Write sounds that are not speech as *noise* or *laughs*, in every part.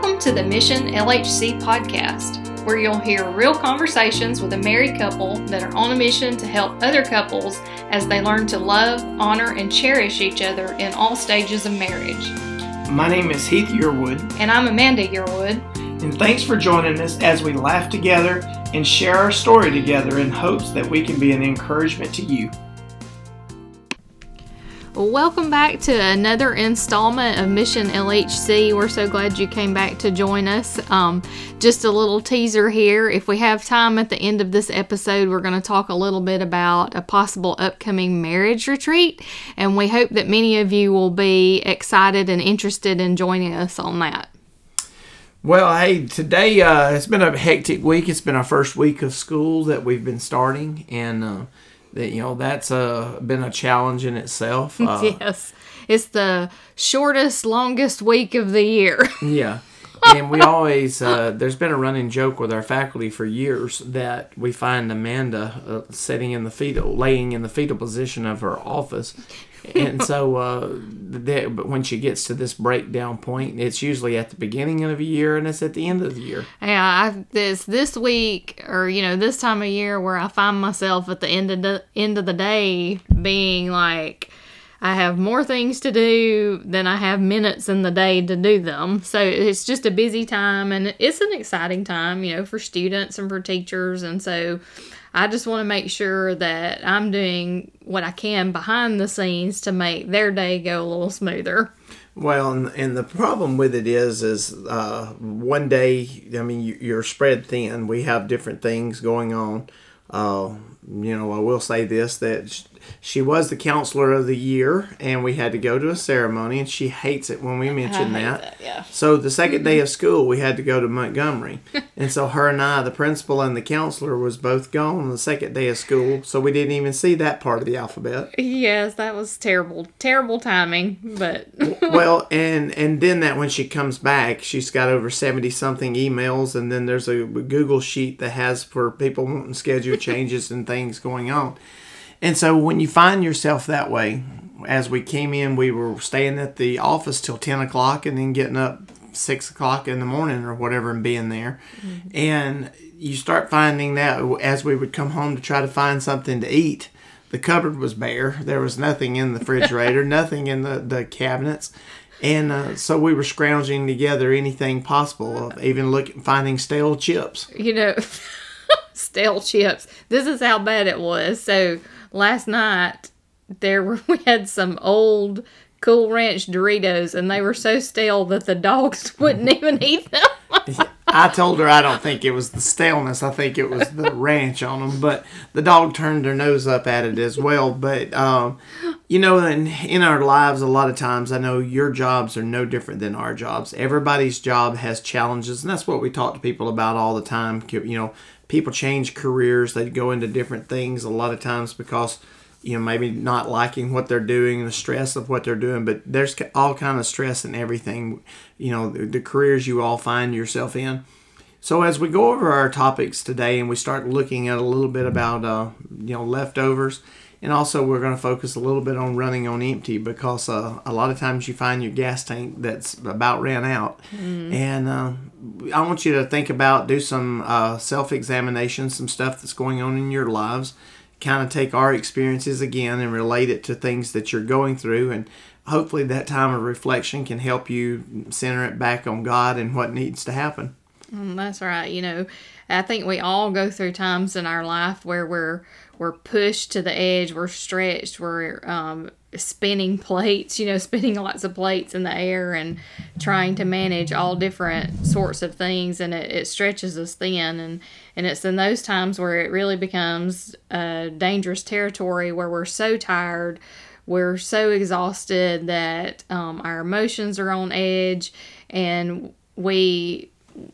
Welcome to the Mission LHC podcast, where you'll hear real conversations with a married couple that are on a mission to help other couples as they learn to love, honor, and cherish each other in all stages of marriage. My name is Heath Yearwood, And I'm Amanda Yearwood. and thanks for joining us as we laugh together and share our story together in hopes that we can be an encouragement to you. Welcome back to another installment of Mission LHC. We're so glad you came back to join us. Um, just a little teaser here. If we have time at the end of this episode, we're going to talk a little bit about a possible upcoming marriage retreat, and we hope that many of you will be excited and interested in joining us on that. Well, hey, today uh, it's been a hectic week. It's been our first week of school that we've been starting, and uh, that you know that's uh, been a challenge in itself. *laughs* Uh, yes, it's the shortest, longest week of the year. *laughs* Yeah. and we always, uh, there's been a running joke with our faculty for years that we find Amanda uh, sitting in the fetal, laying in the fetal position of her office. And so, uh, that, but when she gets to this breakdown point, it's usually at the beginning of a year and it's at the end of the year. Yeah, I, this this week or you know this time of year where I find myself at the end of the end of the day being like I have more things to do than I have minutes in the day to do them. So it's just a busy time and it's an exciting time, you know, for students and for teachers and so I just want to make sure that I'm doing what I can behind the scenes to make their day go a little smoother. Well, and, the problem with it is, is uh, one day, I mean, you, you're spread thin. We have different things going on. Uh, you know, I will say this that she was the counselor of the year, and we had to go to a ceremony, and she hates it when we mention that. that, yeah. So the second day mm-hmm. of school, we had to go to Montgomery, *laughs* and so her and I, the principal and the counselor, was both gone on the second day of school, so we didn't even see that part of the alphabet. Yes, that was terrible, terrible timing, but *laughs* well, and and then that when she comes back, she's got over seventy something emails, and then there's a Google sheet that has for people wanting schedule changes and things going on. And so when you find yourself that way, as we came in, we were staying at the office till ten o'clock, and then getting up six o'clock in the morning or whatever and being there, and you start finding that as we would come home to try to find something to eat the cupboard was bare. There was nothing in the refrigerator, *laughs* nothing in the, the cabinets. And uh, so we were scrounging together anything possible, even looking, finding stale chips. you know, *laughs* stale chips. This is how bad it was. So last night there were *laughs* we had some old Cool Ranch Doritos, and they were so stale that the dogs *laughs* wouldn't even eat them. I told her I don't think it was the staleness. I think it was the *laughs* ranch on them. But the dog turned her nose up at it as well. But, um, you know, in, in our lives, a lot of times, I know your jobs are no different than our jobs. Everybody's job has challenges. And that's what we talk to people about all the time. You know, people change careers, they go into different things a lot of times because you know maybe not liking what they're doing the stress of what they're doing but there's all kind of stress and everything you know the, the careers you all find yourself in. So as we go over our topics today and we start looking at a little bit about uh, you know leftovers and also we're going to focus a little bit on running on empty because uh, a lot of times you find your gas tank that's about ran out. And uh, i want you to think about do some uh, self-examination some stuff that's going on in your lives. Kind of take our experiences again and relate it to things that you're going through and hopefully that time of reflection can help you center it back on god and what needs to happen. Mm, That's right. You know, I think we all go through times in our life where we're we're pushed to the edge, we're stretched, we're um, spinning plates. You know, *laughs* spinning lots of plates in the air and trying to manage all different sorts of things, and it, it stretches us thin. And and it's in those times where it really becomes uh, dangerous territory where we're so tired. We're so exhausted that um, our emotions are on edge, and we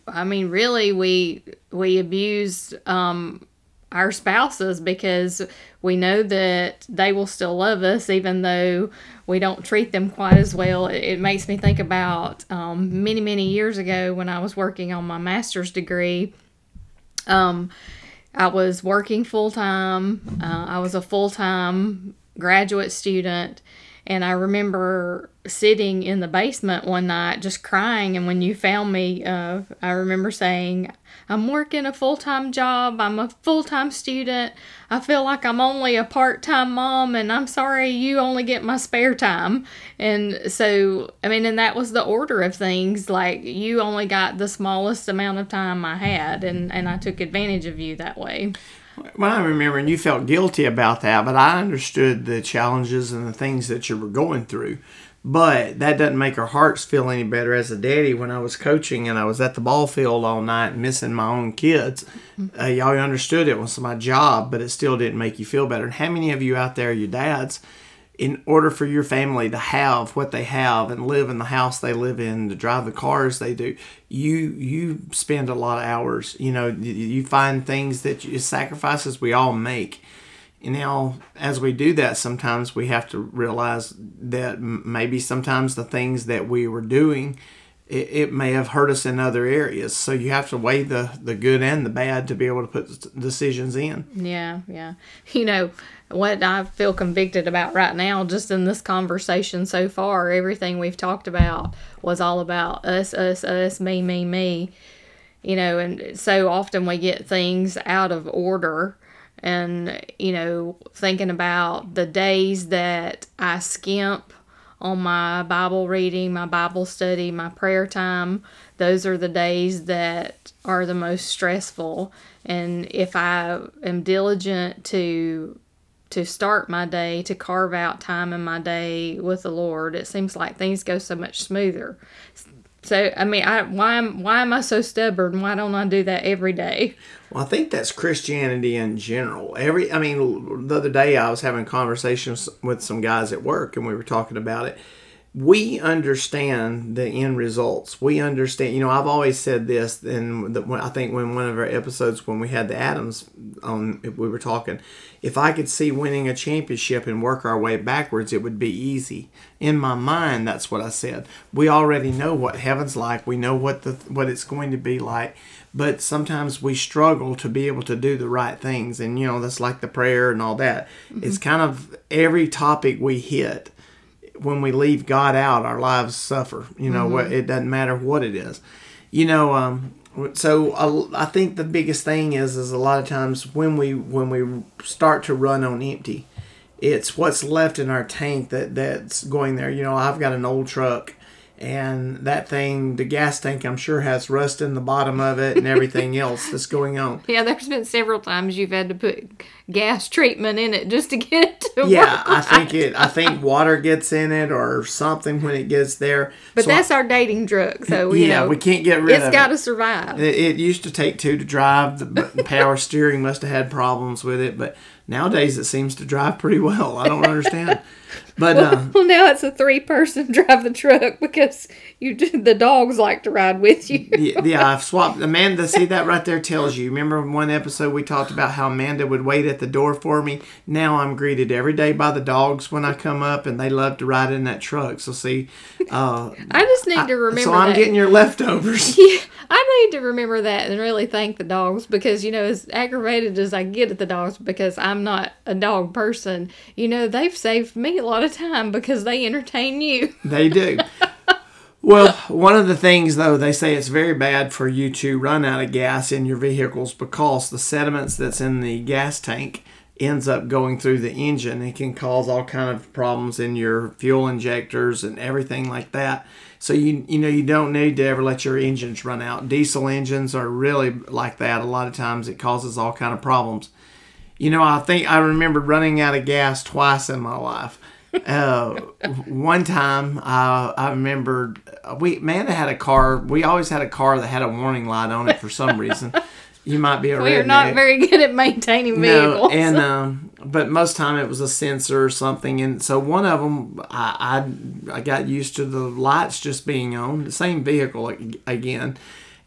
I mean, really, we we abuse um, our spouses because we know that they will still love us even though we don't treat them quite as well. It, it makes me think about um, many many years ago when I was working on my master's degree. Um, I was working full time. Uh, I was a full time graduate student, And I remember sitting in the basement one night just crying. And when you found me, uh, I remember saying, I'm working a full time job. I'm a full time student. I feel like I'm only a part time mom, and I'm sorry you only get my spare time. And so, I mean, and that was the order of things. Like, you only got the smallest amount of time I had, and, and I took advantage of you that way. Well, I remember, and you felt guilty about that, but I understood the challenges and the things that you were going through. But that doesn't make our hearts feel any better as a daddy. When I was coaching and I was at the ball field all night missing my own kids, uh, y'all understood it was my job, but it still didn't make you feel better. And how many of you out there, your dads, in order for your family to have what they have and live in the house they live in, to drive the cars they do, you you spend a lot of hours. You know, you find things that you sacrifices we all make And now as we do that sometimes we have to realize that maybe sometimes the things that we were doing it, it, may have hurt us in other areas. So you have to weigh the the good and the bad to be able to put decisions in. Yeah yeah. You know what i feel convicted about right now just in this conversation so far everything we've talked about was all about us us us me me me. You know and so often we get things out of order and you know thinking about the days that I skimp on my Bible reading, my Bible study, my prayer time, those are the days that are the most stressful. And if I am diligent to to start my day, to carve out time in my day with the Lord, it seems like things go so much smoother. So I mean, I why am why am I so stubborn? Why don't I do that every day? Well, I think that's Christianity in general. Every, I mean, the other day I was having conversations with some guys at work, and we were talking about it. We understand the end results. We understand. You know, I've always said this, and I think when one of our episodes when we had the Adams on, we were talking. If I could see winning a championship and work our way backwards, it would be easy. In my mind, that's what I said. We already know what heaven's like. We know what the what it's going to be like but sometimes we struggle to be able to do the right things and you know that's like the prayer and all that mm-hmm. it's kind of every topic we hit when we leave god out our lives suffer you know mm-hmm. it doesn't matter what it is you know um, so uh, I think the biggest thing is is a lot of times when we when we start to run on empty it's what's left in our tank that that's going there. You know i've got an old truck and that thing, the gas tank, I'm sure has rust in the bottom of it and everything *laughs* else that's going on. Yeah, there's been several times you've had to put gas treatment in it just to get it to work. yeah. I think it. I think *laughs* water gets in it or something when it gets there. But so that's I, our dating drug, so yeah, know, we can't get rid of it. It's got to survive. It, it, used to take two to drive. The *laughs* power steering must have had problems with it, but nowadays it seems to drive pretty well. I don't understand. But well, uh, well, *laughs* now it's a three person *laughs* drive the truck because you the dogs like to ride with you. yeah, yeah, I've swapped Amanda. See that right there tells you. Remember one episode we talked about how Amanda would wait at the door for me. Now I'm greeted every day by the dogs when I come up, and they love to ride in that truck. So see, uh, *laughs* I just need to remember. so I'm that. getting your leftovers. Yeah, I need to remember that and really thank the dogs because you know as aggravated as I get at the dogs because I'm not a dog person, you know they've saved me a lot of time because they entertain you. *laughs* They do. well, one of the things though, they say it's very bad for you to run out of gas in your vehicles because the sediments that's in the gas tank ends up going through the engine. It can cause all kind of problems in your fuel injectors and everything like that. So you you know you don't need to ever let your engines run out. Diesel engines are really like that. A lot of times it causes all kind of problems. You know, I think I remember running out of gas twice in my life. Uh, one time, uh, I remember we man had a car. We always had a car that had a warning light on it for some reason. You might be a we are not very good at maintaining vehicles. No, and um, but most time it was a sensor or something, and so one of them, I, I I got used to the lights just being on the same vehicle again,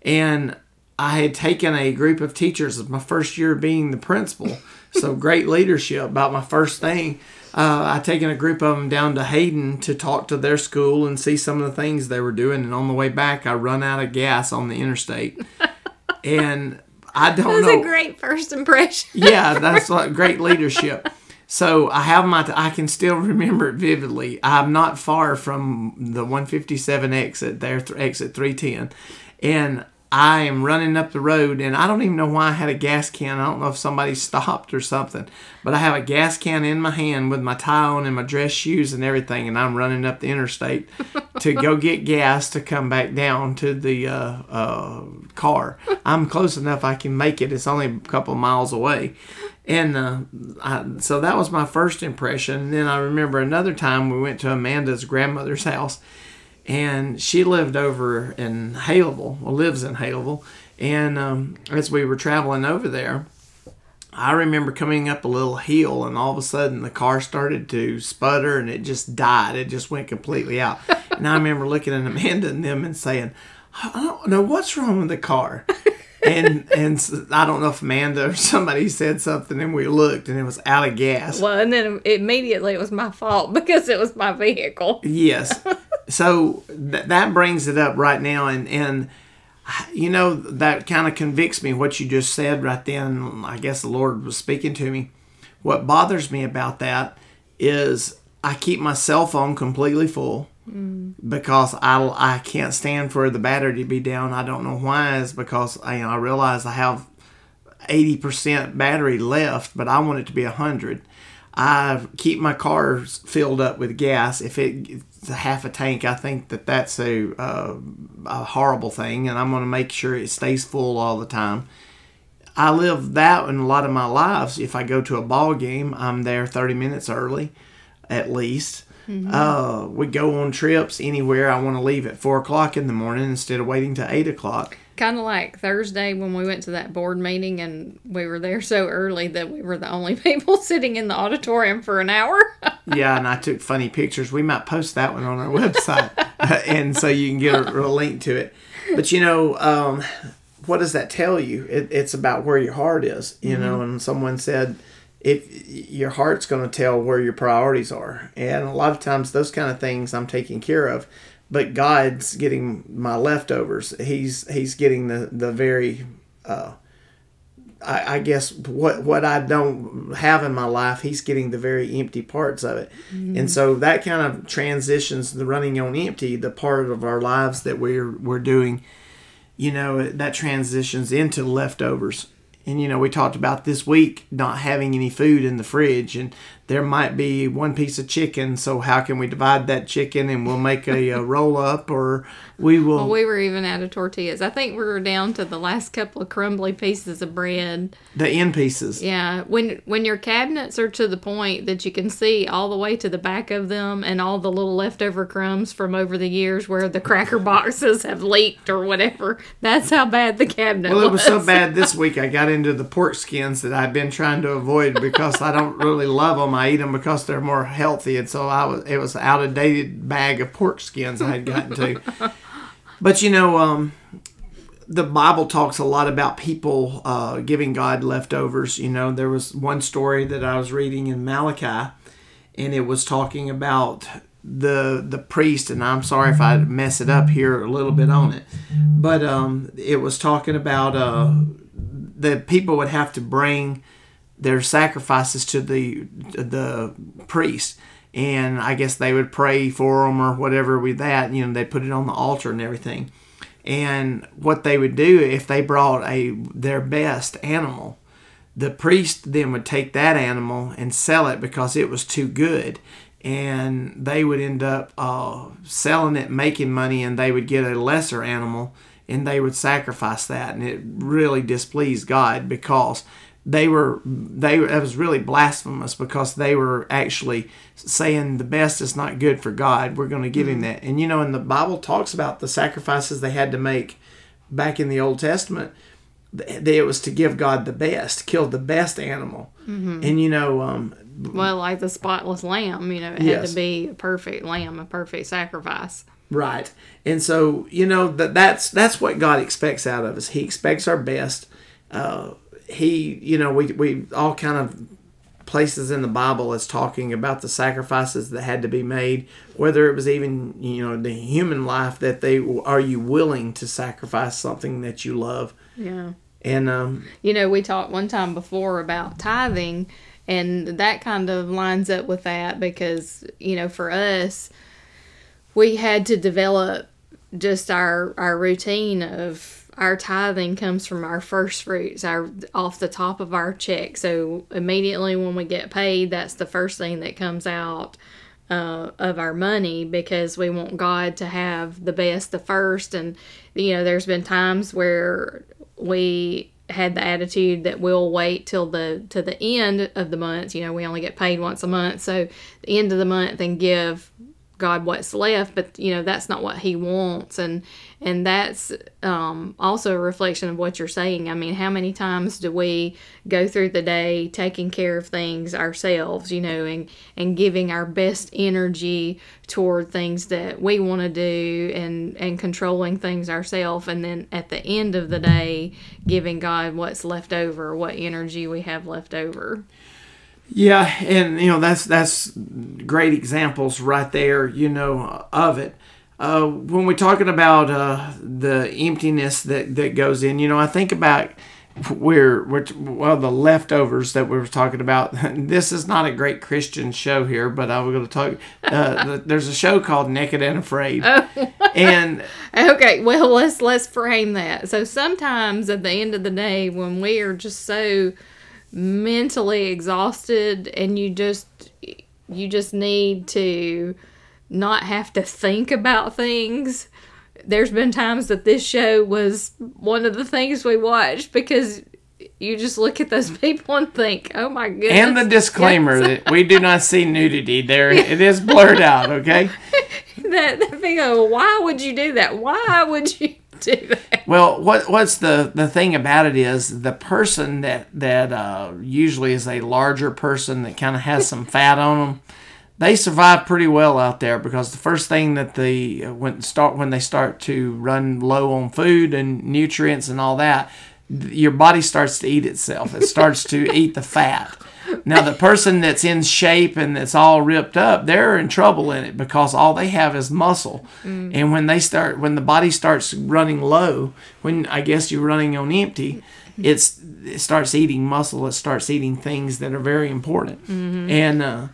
and I had taken a group of teachers. My first year being the principal, so great leadership about my first thing. Uh, I taken a group of them down to Hayden to talk to their school and see some of the things they were doing. And on the way back, I run out of gas on the interstate, *laughs* and I don't that's know. a great first impression. yeah, that's like great leadership. So I have my, I can still *laughs* remember it vividly. I'm not far from the 157 exit there, th- exit 310. And I am running up the road, and I don't even know why I had a gas can. I don't know if somebody stopped or something, but I have a gas can in my hand with my tie on and my dress shoes and everything, and I'm running up the interstate *laughs* to go get gas to come back down to the uh, uh, car. I'm close enough I can make it. It's only a couple miles away. And uh, I, so that was my first impression. And then I remember another time we went to Amanda's grandmother's house and she lived over in Haleyville, well, lives in Haleyville. And um, as we were traveling over there, I remember coming up a little hill, and all of a sudden the car started to sputter, and it just died. It just went completely out. *laughs* and I remember looking at Amanda and them and saying, "I don't know what's wrong with the car." and *laughs* and I don't know if Amanda or somebody said something, and we looked, and it was out of gas. Well, and then immediately it was my fault *laughs* because it was my vehicle. Yes. So th- that brings it up right now, and and you know that kind of convicts me what you just said right then. I guess the Lord was speaking to me. What bothers me about that is I keep my cell phone completely full mm. because I, I can't stand for the battery to be down. I don't know why. It's because I, you know, I realize I have 80% battery left, but I want it to be 100. I keep my cars filled up with gas. If it's a half a tank, I think that that's a, uh, a horrible thing, and I'm going to make sure it stays full all the time. I live that in a lot of my lives. If I go to a ball game, I'm there 30 minutes early, at least. Mm-hmm. Uh, we go on trips anywhere. I want to leave at four o'clock in the morning instead of waiting to eight o'clock. Kind of like Thursday when we went to that board meeting and we were there so early that we were the only *laughs* people sitting in the auditorium for an hour. *laughs* yeah, and I took funny pictures. We might post that one on our website, *laughs* and so you can get a, a, link to it. But you know, um, what does that tell you? It, it's about where your heart is. You mm-hmm. know, and someone said if your heart's going to tell where your priorities are and a lot of times those kind of things i'm taking care of but god's getting my leftovers. He's he's getting the the very uh, I, I, guess what what I don't have in my life, he's getting the very empty parts of it, mm-hmm. and so that kind of transitions the running on empty, the part of our lives that we're we're doing, you know, that transitions into leftovers, and you know we talked about this week not having any food in the fridge and there might be one piece of chicken so how can we divide that chicken and we'll make a, a *laughs* roll up or we will well we were even out of tortillas. I think we were down to the last couple of crumbly pieces of bread. The end pieces. Yeah when when your cabinets are to the point that you can see all the way to the back of them and all the little leftover crumbs from over the years where the cracker boxes have leaked or whatever that's how bad the cabinet well it was so bad this *laughs* week i got into the pork skins that i've been trying to avoid because i don't really love them I eat them because they're more healthy, and so I was it was out of dated bag of pork skins I had gotten to. *laughs* but you know, um, the Bible talks a lot about people uh, giving God leftovers. You know, there was one story that I was reading in Malachi, and it was talking about the the priest. And I'm sorry if I mess it up here a little bit on it, but um, it was talking about uh, the people would have to bring their sacrifices to the the priest and I guess they would pray for them or whatever with that. You know, they put it on the altar and everything. And what they would do if they brought a their best animal, the priest then would take that animal and sell it because it was too good, and they would end up uh, selling it, making money, and they would get a lesser animal and they would sacrifice that, and it really displeased God because they were they it was really blasphemous because they were actually saying the best is not good for God. We're going to give mm-hmm. him that. And you know, and the Bible talks about the sacrifices they had to make back in the Old Testament. It was to give God the best, kill the best animal. Mm-hmm. And you know, um, well, like the spotless lamb, you know, it yes. had to be a perfect lamb, a perfect sacrifice. Right. And so, you know, that that's that's what God expects out of us. He expects our best. Uh, he, you know, we, we all kind of places in the Bible is talking about the sacrifices that had to be made, whether it was even, you know, the human life that they are you willing to sacrifice something that you love. Yeah. And, um, you know, we talked one time before about tithing and that kind of lines up with that because you know for us we had to develop just our our routine of our tithing comes from our first fruits our off the top of our check. So immediately when we get paid that's the first thing that comes out uh, of our money because we want god to have the best the first. And you know there's been times where we had the attitude that we'll wait till the to the end of the month. You know, we only get paid once a month, so the end of the month and give God what's left, but you know that's not what He wants, and and that's um, also a reflection of what you're saying. I mean, how many times do we go through the day taking care of things ourselves, you know, and and giving our best energy toward things that we want to do, and and controlling things ourselves, and then at the end of the day, giving God what's left over, what energy we have left over. Yeah, and you know that's that's great examples right there. You know of it. Uh, when we're talking about uh, the emptiness that that goes in, you know, I think about we're, we're well the leftovers that we were talking about. *laughs* this is not a great Christian show here, but I was going to talk. Uh, *laughs* there's a show called Naked and Afraid, oh. *laughs* and okay, well let's let's frame that. So sometimes at the end of the day, when we are just so mentally exhausted and you just you just need to not have to think about things. There's been times that this show was one of the things we watched because you just look at those *laughs* people and think, "Oh my goodness!" And the disclaimer yes. that we do not see nudity there; *laughs* it is blurred out. Okay. *laughs* that, that thing, oh, why would you do that? Why would you? *laughs* do that. Well, what what's the the thing about it is the person that that uh, usually is a larger person that kind of has some *laughs* fat on them. They survive pretty well out there because the first thing that they uh, when start when they start to run low on food and nutrients and all that, your body starts to eat itself. It starts to *laughs* eat the fat. Now, the person that's in shape and that's all ripped up, they're in trouble in it because all they have is muscle. Mm. And when they start, when the body starts running low, when I guess you're running on empty, it's it starts eating muscle. It starts eating things that are very important. Mm-hmm. And uh,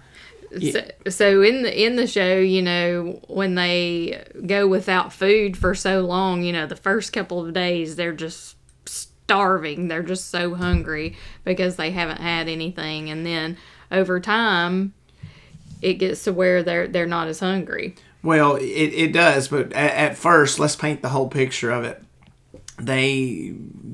so, so in the in the show, you know, when they go without food for so long, you know, the first couple of days they're just starving. They're just so hungry because they haven't had anything. And then over time, it gets to where they're they're not as hungry. Well, it, it does, but at, at first, let's paint the whole picture of it. They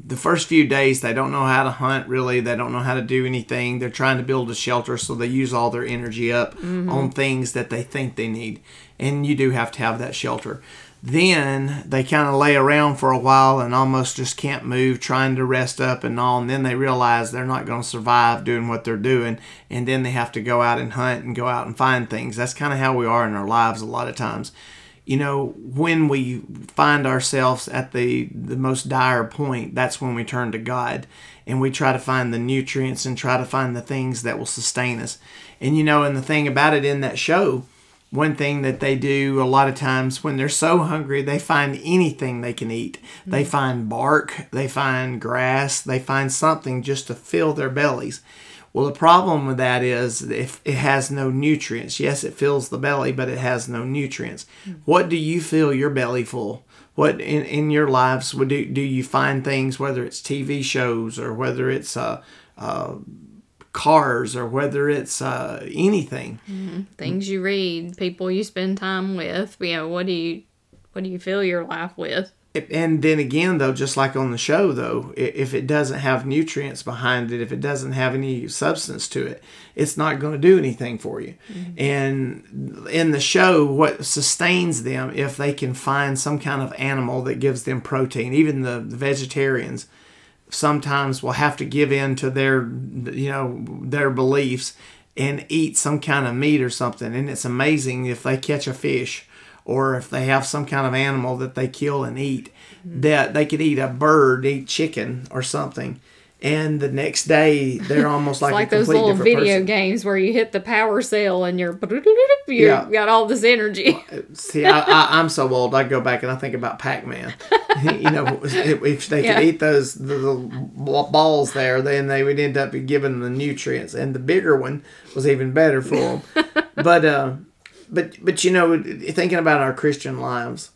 the first few days they don't know how to hunt really they don't know how to do anything they're trying to build a shelter so they use all their energy up mm-hmm. on things that they think they need and you do have to have that shelter then they kind of lay around for a while and almost just can't move, trying to rest up and all. And then they realize they're not going to survive doing what they're doing. And then they have to go out and hunt and go out and find things. That's kind of how we are in our lives a lot of times. You know, when we find ourselves at the, the most dire point, that's when we turn to God and we try to find the nutrients and try to find the things that will sustain us. And, you know, and the thing about it in that show, one thing that they do a lot of times when they're so hungry, they find anything they can eat. Mm-hmm. They find bark, they find grass, they find something just to fill their bellies. Well, the problem with that is if it has no nutrients. Yes, it fills the belly, but it has no nutrients. Mm-hmm. What do you fill your belly full? What in, in your lives do, do you find things, whether it's TV shows or whether it's uh, uh, cars or whether it's uh, anything. Mm-hmm. Things you read, people you spend time with. You know, what do you what do you fill your life with? And then again, though, just like on the show, though, if it doesn't have nutrients behind it, if it doesn't have any substance to it, it's not going to do anything for you. Mm-hmm. And in the show, what sustains them, if they can find some kind of animal that gives them protein, even the, the vegetarians, sometimes will have to give in to their you know their beliefs and eat some kind of meat or something and it's amazing if they catch a fish or if they have some kind of animal that they kill and eat mm-hmm. that they could eat a bird eat chicken or something and the next day they're *laughs* almost like, like those little video person. games where you hit the power cell and you're *laughs* you Yeah. got all this energy. See, I, I, I'm so old. I go back and I think about Pac-Man. *laughs* you know, if, if they Yeah. could eat those the, the balls there, then they would end up giving the nutrients, and the bigger one was even better for them. but uh, but but you know, thinking about our Christian lives,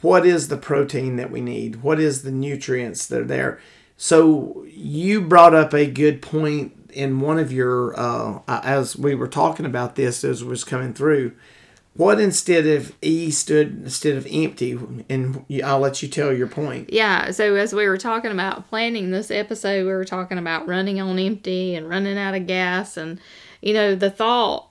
what is the protein that we need? What is the nutrients that are there? So you brought up a good point in one of your uh, as we were talking about this as was coming through. What instead of E stood instead of empty? And I'll let you tell your point. Yeah, so as we were talking about planning this episode, we were talking about running on empty and running out of gas. And, you know, the thought,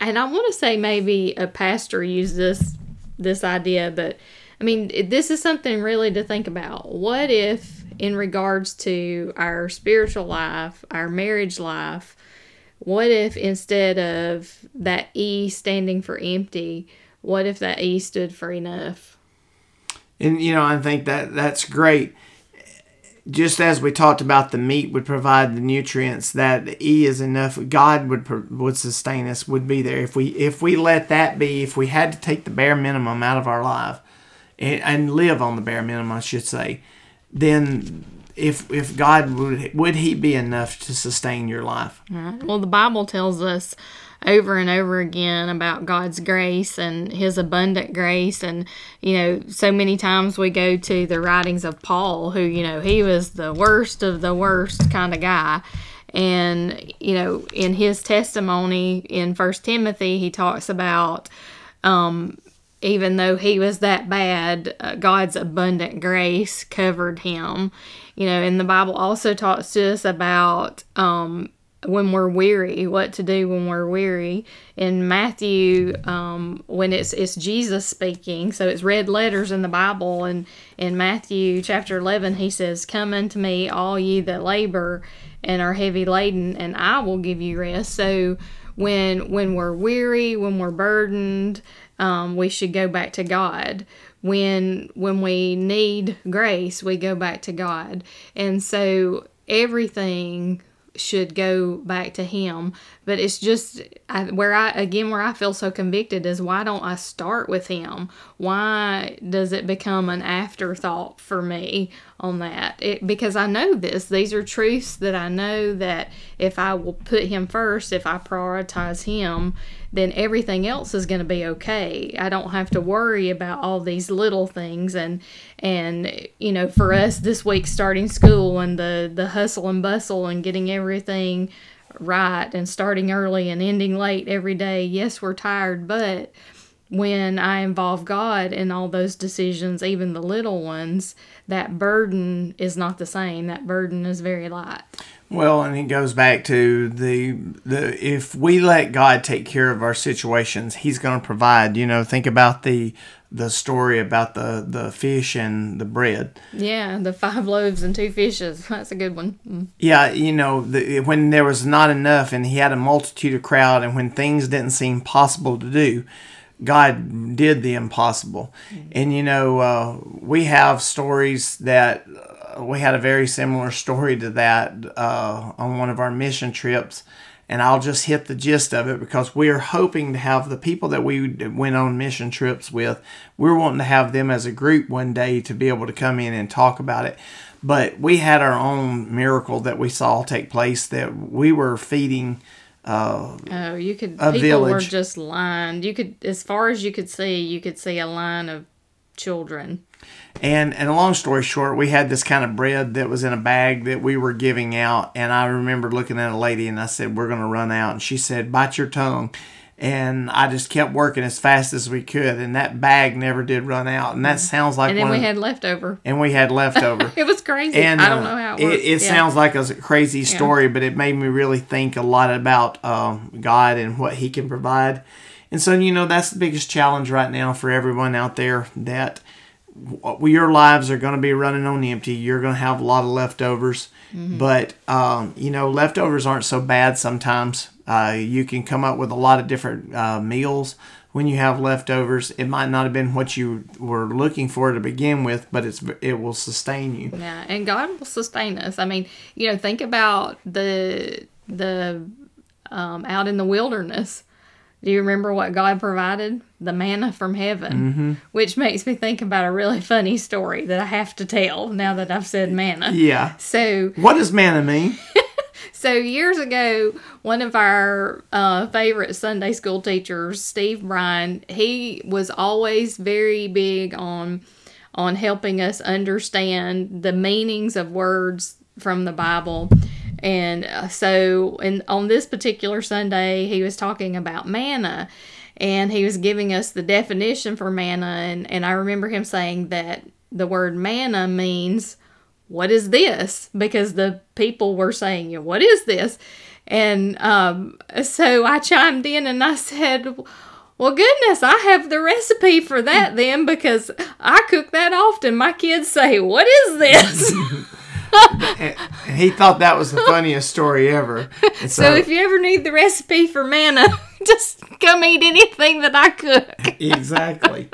and I want to say maybe a pastor used this this idea, but I mean, this is something really to think about. What if, in regards to our spiritual life, our marriage life, what if instead of that E standing for empty, what if that E stood for enough? And you know, I think that that's great. Just as we talked about, the meat would provide the nutrients. That the E is enough. God would would sustain us. Would be there if we if we let that be. If we had to take the bare minimum out of our life, and, and live on the bare minimum, I should say, then if if God would would He be enough to sustain your life? Well, the Bible tells us over and over again about God's grace and His abundant grace. And, you know, so many times we go to the writings of Paul, who, you know, he was the worst of the worst kind of guy. And, you know, in his testimony in First Timothy, he talks about um, even though he was that bad, uh, God's abundant grace covered him. You know, and the Bible also talks to us about um, when we're weary, what to do when we're weary. In Matthew, um, when it's it's Jesus speaking, so it's red letters in the Bible, and in Matthew chapter eleven, he says, "Come unto me, all ye that labor and are heavy laden, and I will give you rest." So when when we're weary, when we're burdened, um, we should go back to God. When when we need grace, we go back to God, and so everything should go back to him. But it's just I, where i again where i feel so convicted is why don't i start with him? Why does it become an afterthought for me on that? It, because i know this. These are truths that i know that if i will put him first if i prioritize him then everything else is going to be okay. I don't have to worry about all these little things. And and you know for us this week starting school and the the hustle and bustle and getting everything right and starting early and ending late every day yes we're tired. But when i involve god in all those decisions even the little ones that burden is not the same. That burden is very light Well, and it goes back to the the if we let God take care of our situations, He's going to provide. You know, think about the the story about the the fish and the bread. yeah the five loaves and two fishes *laughs* that's a good one Mm. Yeah, you know, the, when there was not enough, and He had a multitude of crowd, and when things didn't seem possible to do, God did the impossible. And you know, uh, we have stories that we had a very similar story to that uh, on one of our mission trips. And I'll just hit the gist of it because we are hoping to have the people that we went on mission trips with, we're wanting to have them as a group one day to be able to come in and talk about it. But we had our own miracle that we saw take place that we were feeding uh, Oh, you could. People were just lined. You could, as far as you could see, you could see a line of children. And and a long story short, we had this kind of bread that was in a bag that we were giving out. And I remember looking at a lady and I said, We're gonna run out. And she said, Bite your tongue. And I just kept working as fast as we could, and that bag never did run out. And that sounds like And then one we of- had leftover. and we had leftover. *laughs* It was crazy. and I don't uh, know how it it, it Yeah. sounds like a crazy story, but it made me really think a lot about um, God and what He can provide. And so, you know, that's the biggest challenge right now for everyone out there that your lives are going to be running on empty. You're going to have a lot of leftovers, Mm-hmm. but um, you know, leftovers aren't so bad sometimes. Uh, you can come up with a lot of different uh, meals when you have leftovers. It might not have been what you were looking for to begin with, but it's it will sustain you. Yeah, and God will sustain us. I mean, you know, think about the the um, out in the wilderness. Do you remember what God provided? The manna from heaven, Mm-hmm. which makes me think about a really funny story that I have to tell now that I've said manna. Yeah. So, What does manna mean? *laughs* so years ago, one of our uh, favorite Sunday school teachers, Steve Bryan, he was always very big on on helping us understand the meanings of words from the Bible. And uh, so, and on this particular Sunday, he was talking about manna, and he was giving us the definition for manna. And, and I remember him saying that the word manna means what is this? Because the people were saying, "Yeah, what is this? And um, so I chimed in and I said, well, goodness, I have the recipe for that then because I cook that often. My kids say, what is this? *laughs* and and he thought that was the funniest story ever. And so if you ever need the recipe for manna, *laughs* just come eat anything that I cook. *laughs* exactly.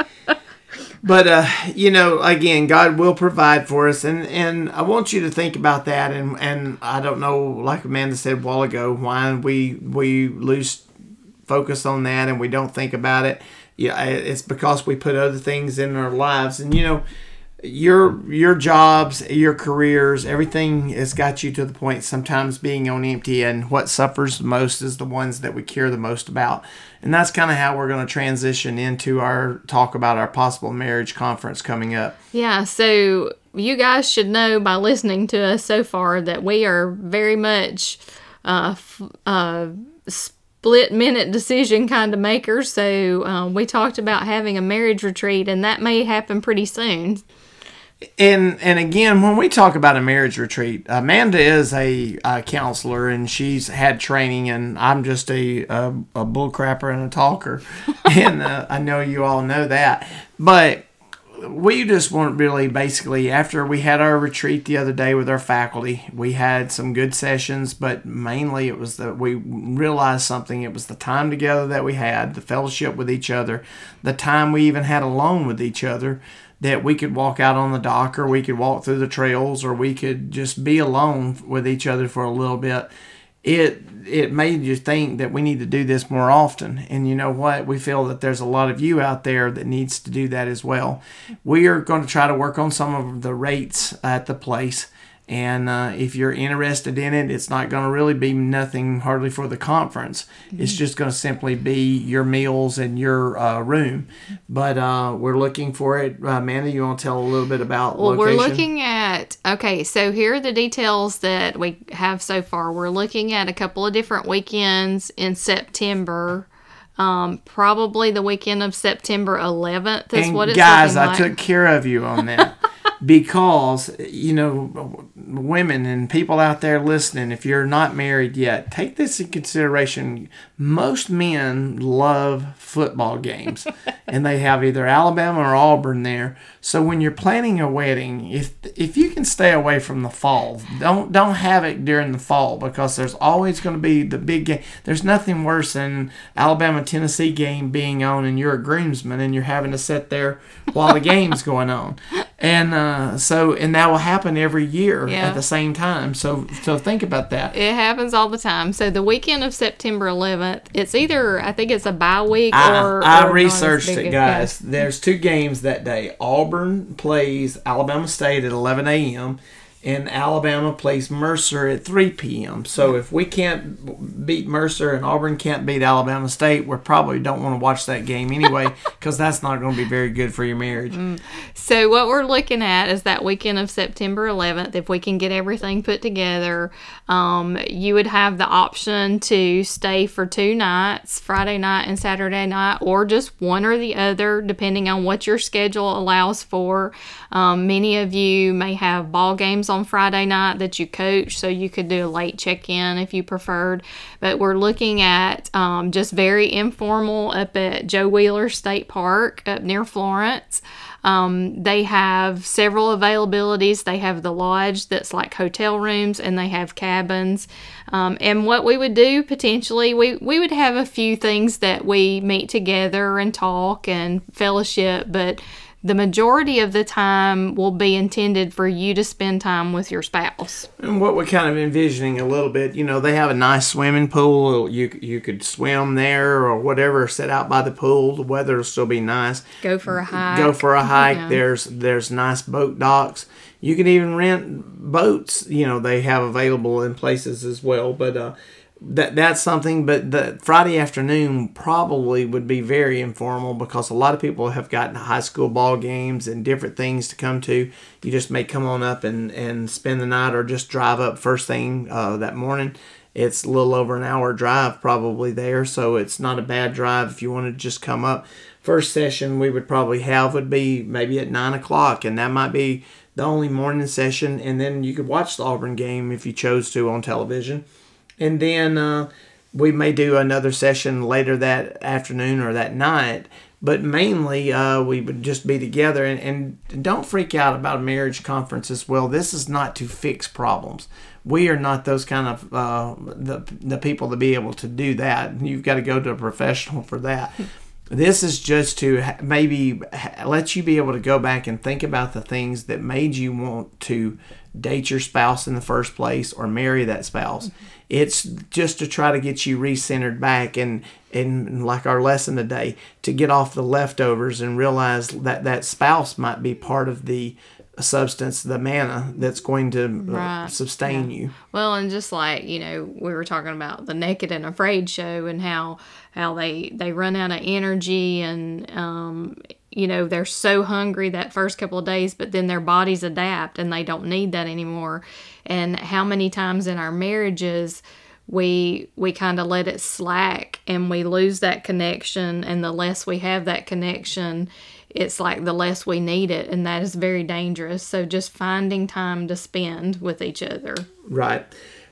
But uh, you know, again, God will provide for us, and and I want you to think about that. And and I don't know, like Amanda said a while ago, why we we lose focus on that and we don't think about it. Yeah, it's because we put other things in our lives, and you know, your your jobs, your careers, everything has got you to the point sometimes being on empty. And what suffers the most is the ones that we care the most about. And that's kind of how we're going to transition into our talk about our possible marriage conference coming up. Yeah, so you guys should know by listening to us so far that we are very much uh, uh, split minute decision kind of makers. So uh, we talked about having a marriage retreat, and that may happen pretty soon. And and again, when we talk about a marriage retreat, Amanda is a, a counselor and she's had training, and I'm just a a, a bullcrapper and a talker, *laughs* and uh, I know you all know that. But we just want really basically after we had our retreat the other day with our faculty, we had some good sessions, but mainly it was that we realized something. It was the time together that we had, the fellowship with each other, the time we even had alone with each other that we could walk out on the dock or we could walk through the trails or we could just be alone with each other for a little bit. It it made you think that we need to do this more often. And you know what? We feel that there's a lot of you out there that needs to do that as well. We are going to try to work on some of the rates at the place and uh, if you're interested in it, it's not going to really be nothing hardly for the conference. It's just going to simply be your meals and your uh, room. But uh, we're looking for it. Uh, Amanda, you want to tell a little bit about Well, location? we're looking at okay. So here are the details that we have so far. We're looking at a couple of different weekends in September. Um, probably the weekend of September 11th is and what it's like. guys, looking I took care of you on that *laughs* because you know women and people out there listening. If you're not married yet, take this in consideration. Most men love football games, *laughs* and they have either Alabama or Auburn there. So when you're planning a wedding, if if you can stay away from the fall, don't don't have it during the fall because there's always going to be the big game. There's nothing worse than Alabama Tennessee game being on and you're a groomsman and you're having to sit there while the game's going on. *laughs* And uh, so and that will happen every year Yeah. at the same time. So so think about that. It happens all the time. So the weekend of September 11th, it's either I think it's a bye week I, or I or not as researched it, a- guys. There's two games that day. Auburn plays Alabama State at 11 a.m. and Alabama plays Mercer at 3 p.m. So if we can't beat Mercer and Auburn can't beat Alabama State, we probably don't want to watch that game anyway *laughs* because that's not going to be very good for your marriage. Mm. So what we're looking at is that weekend of September 11th. If we can get everything put together, um, you would have the option to stay for two nights, Friday night and Saturday night, or just one or the other, depending on what your schedule allows for. Um, many of you may have ball games on on Friday night that you coach, so you could do a late check in if you preferred. But we're looking at um, just very informal up at Joe Wheeler State Park up near Florence. Um, they have several availabilities. They have the lodge that's like hotel rooms, and they have cabins. Um, and what we would do potentially, we, we would have a few things that we meet together and talk and fellowship, but the majority of the time will be intended for you to spend time with your spouse. And what we're kind of envisioning a little bit, you know, they have a nice swimming pool. You you could swim there or whatever. Sit out by the pool. The weather will still be nice. Go for a hike. Go for a *laughs* hike. Yeah. There's there's nice boat docks. You can even rent boats. You know, they have available in places as well. But uh, that that's something. But the Friday afternoon probably would be very informal because a lot of people have gotten high school ball games and different things to come to. You just may come on up and and spend the night or just drive up first thing uh, that morning. It's a little over an hour drive probably there, so it's not a bad drive if you want to just come up. First session we would probably have would be maybe at nine o'clock, and that might be the only morning session, and then you could watch the Auburn game if you chose to on television and then uh, we may do another session later that afternoon or that night but mainly uh, we would just be together. And, and don't freak out about a marriage conference as well. This is not to fix problems. We are not those kind of uh, the, the people to be able to do that. You've got to go to a professional for that *laughs* this is just to maybe let you be able to go back and think about the things that made you want to date your spouse in the first place or marry that spouse. It's just to try to get you recentered back and and like our lesson today to get off the leftovers and realize that that spouse might be part of the substance, the manna that's going to uh, Right. sustain you. Well, and just like you know, we were talking about the Naked and Afraid show and how how they they run out of energy and um, you know they're so hungry that first couple of days, but then their bodies adapt and they don't need that anymore. And how many times in our marriages we we kind of let it slack and we lose that connection, and the less we have that connection. It's like the less we need it, and that is very dangerous. So, just finding time to spend with each other. Right.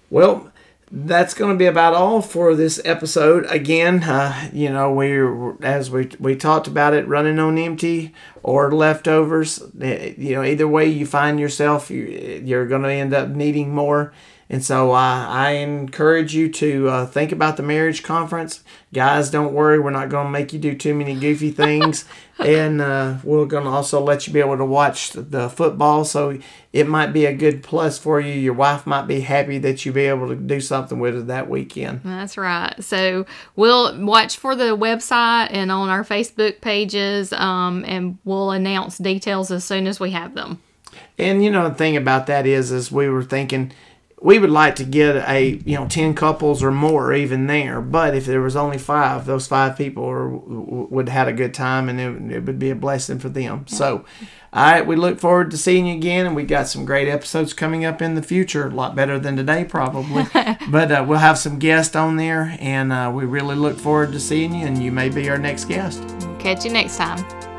Well, that's going to be about all for this episode. Again, uh, you know, we're as we we talked about it, running on empty or leftovers. Eh, You know, either way you find yourself, you, you're going to end up needing more. And so uh, I encourage you to uh, think about the marriage conference. Guys, don't worry, we're not going to make you do too many goofy things. *laughs* and uh, we're going to also let you be able to watch the football. So it might be a good plus for you. Your wife might be happy that you be able to do something with it that weekend. That's right. So we'll watch for the website and on our Facebook pages, um, and we'll announce details as soon as we have them. And you know the thing about that is, is we were thinking we would like to get a you know ten couples or more even there. But if there was only five, those five people are, would had a good time, and it, it would be a blessing for them. So, all right, we look forward to seeing you again, and we got some great episodes coming up in the future. A lot better than today, probably. *laughs* but uh, we'll have some guests on there, and uh, we really look forward to seeing you, and you may be our next guest. Catch you next time.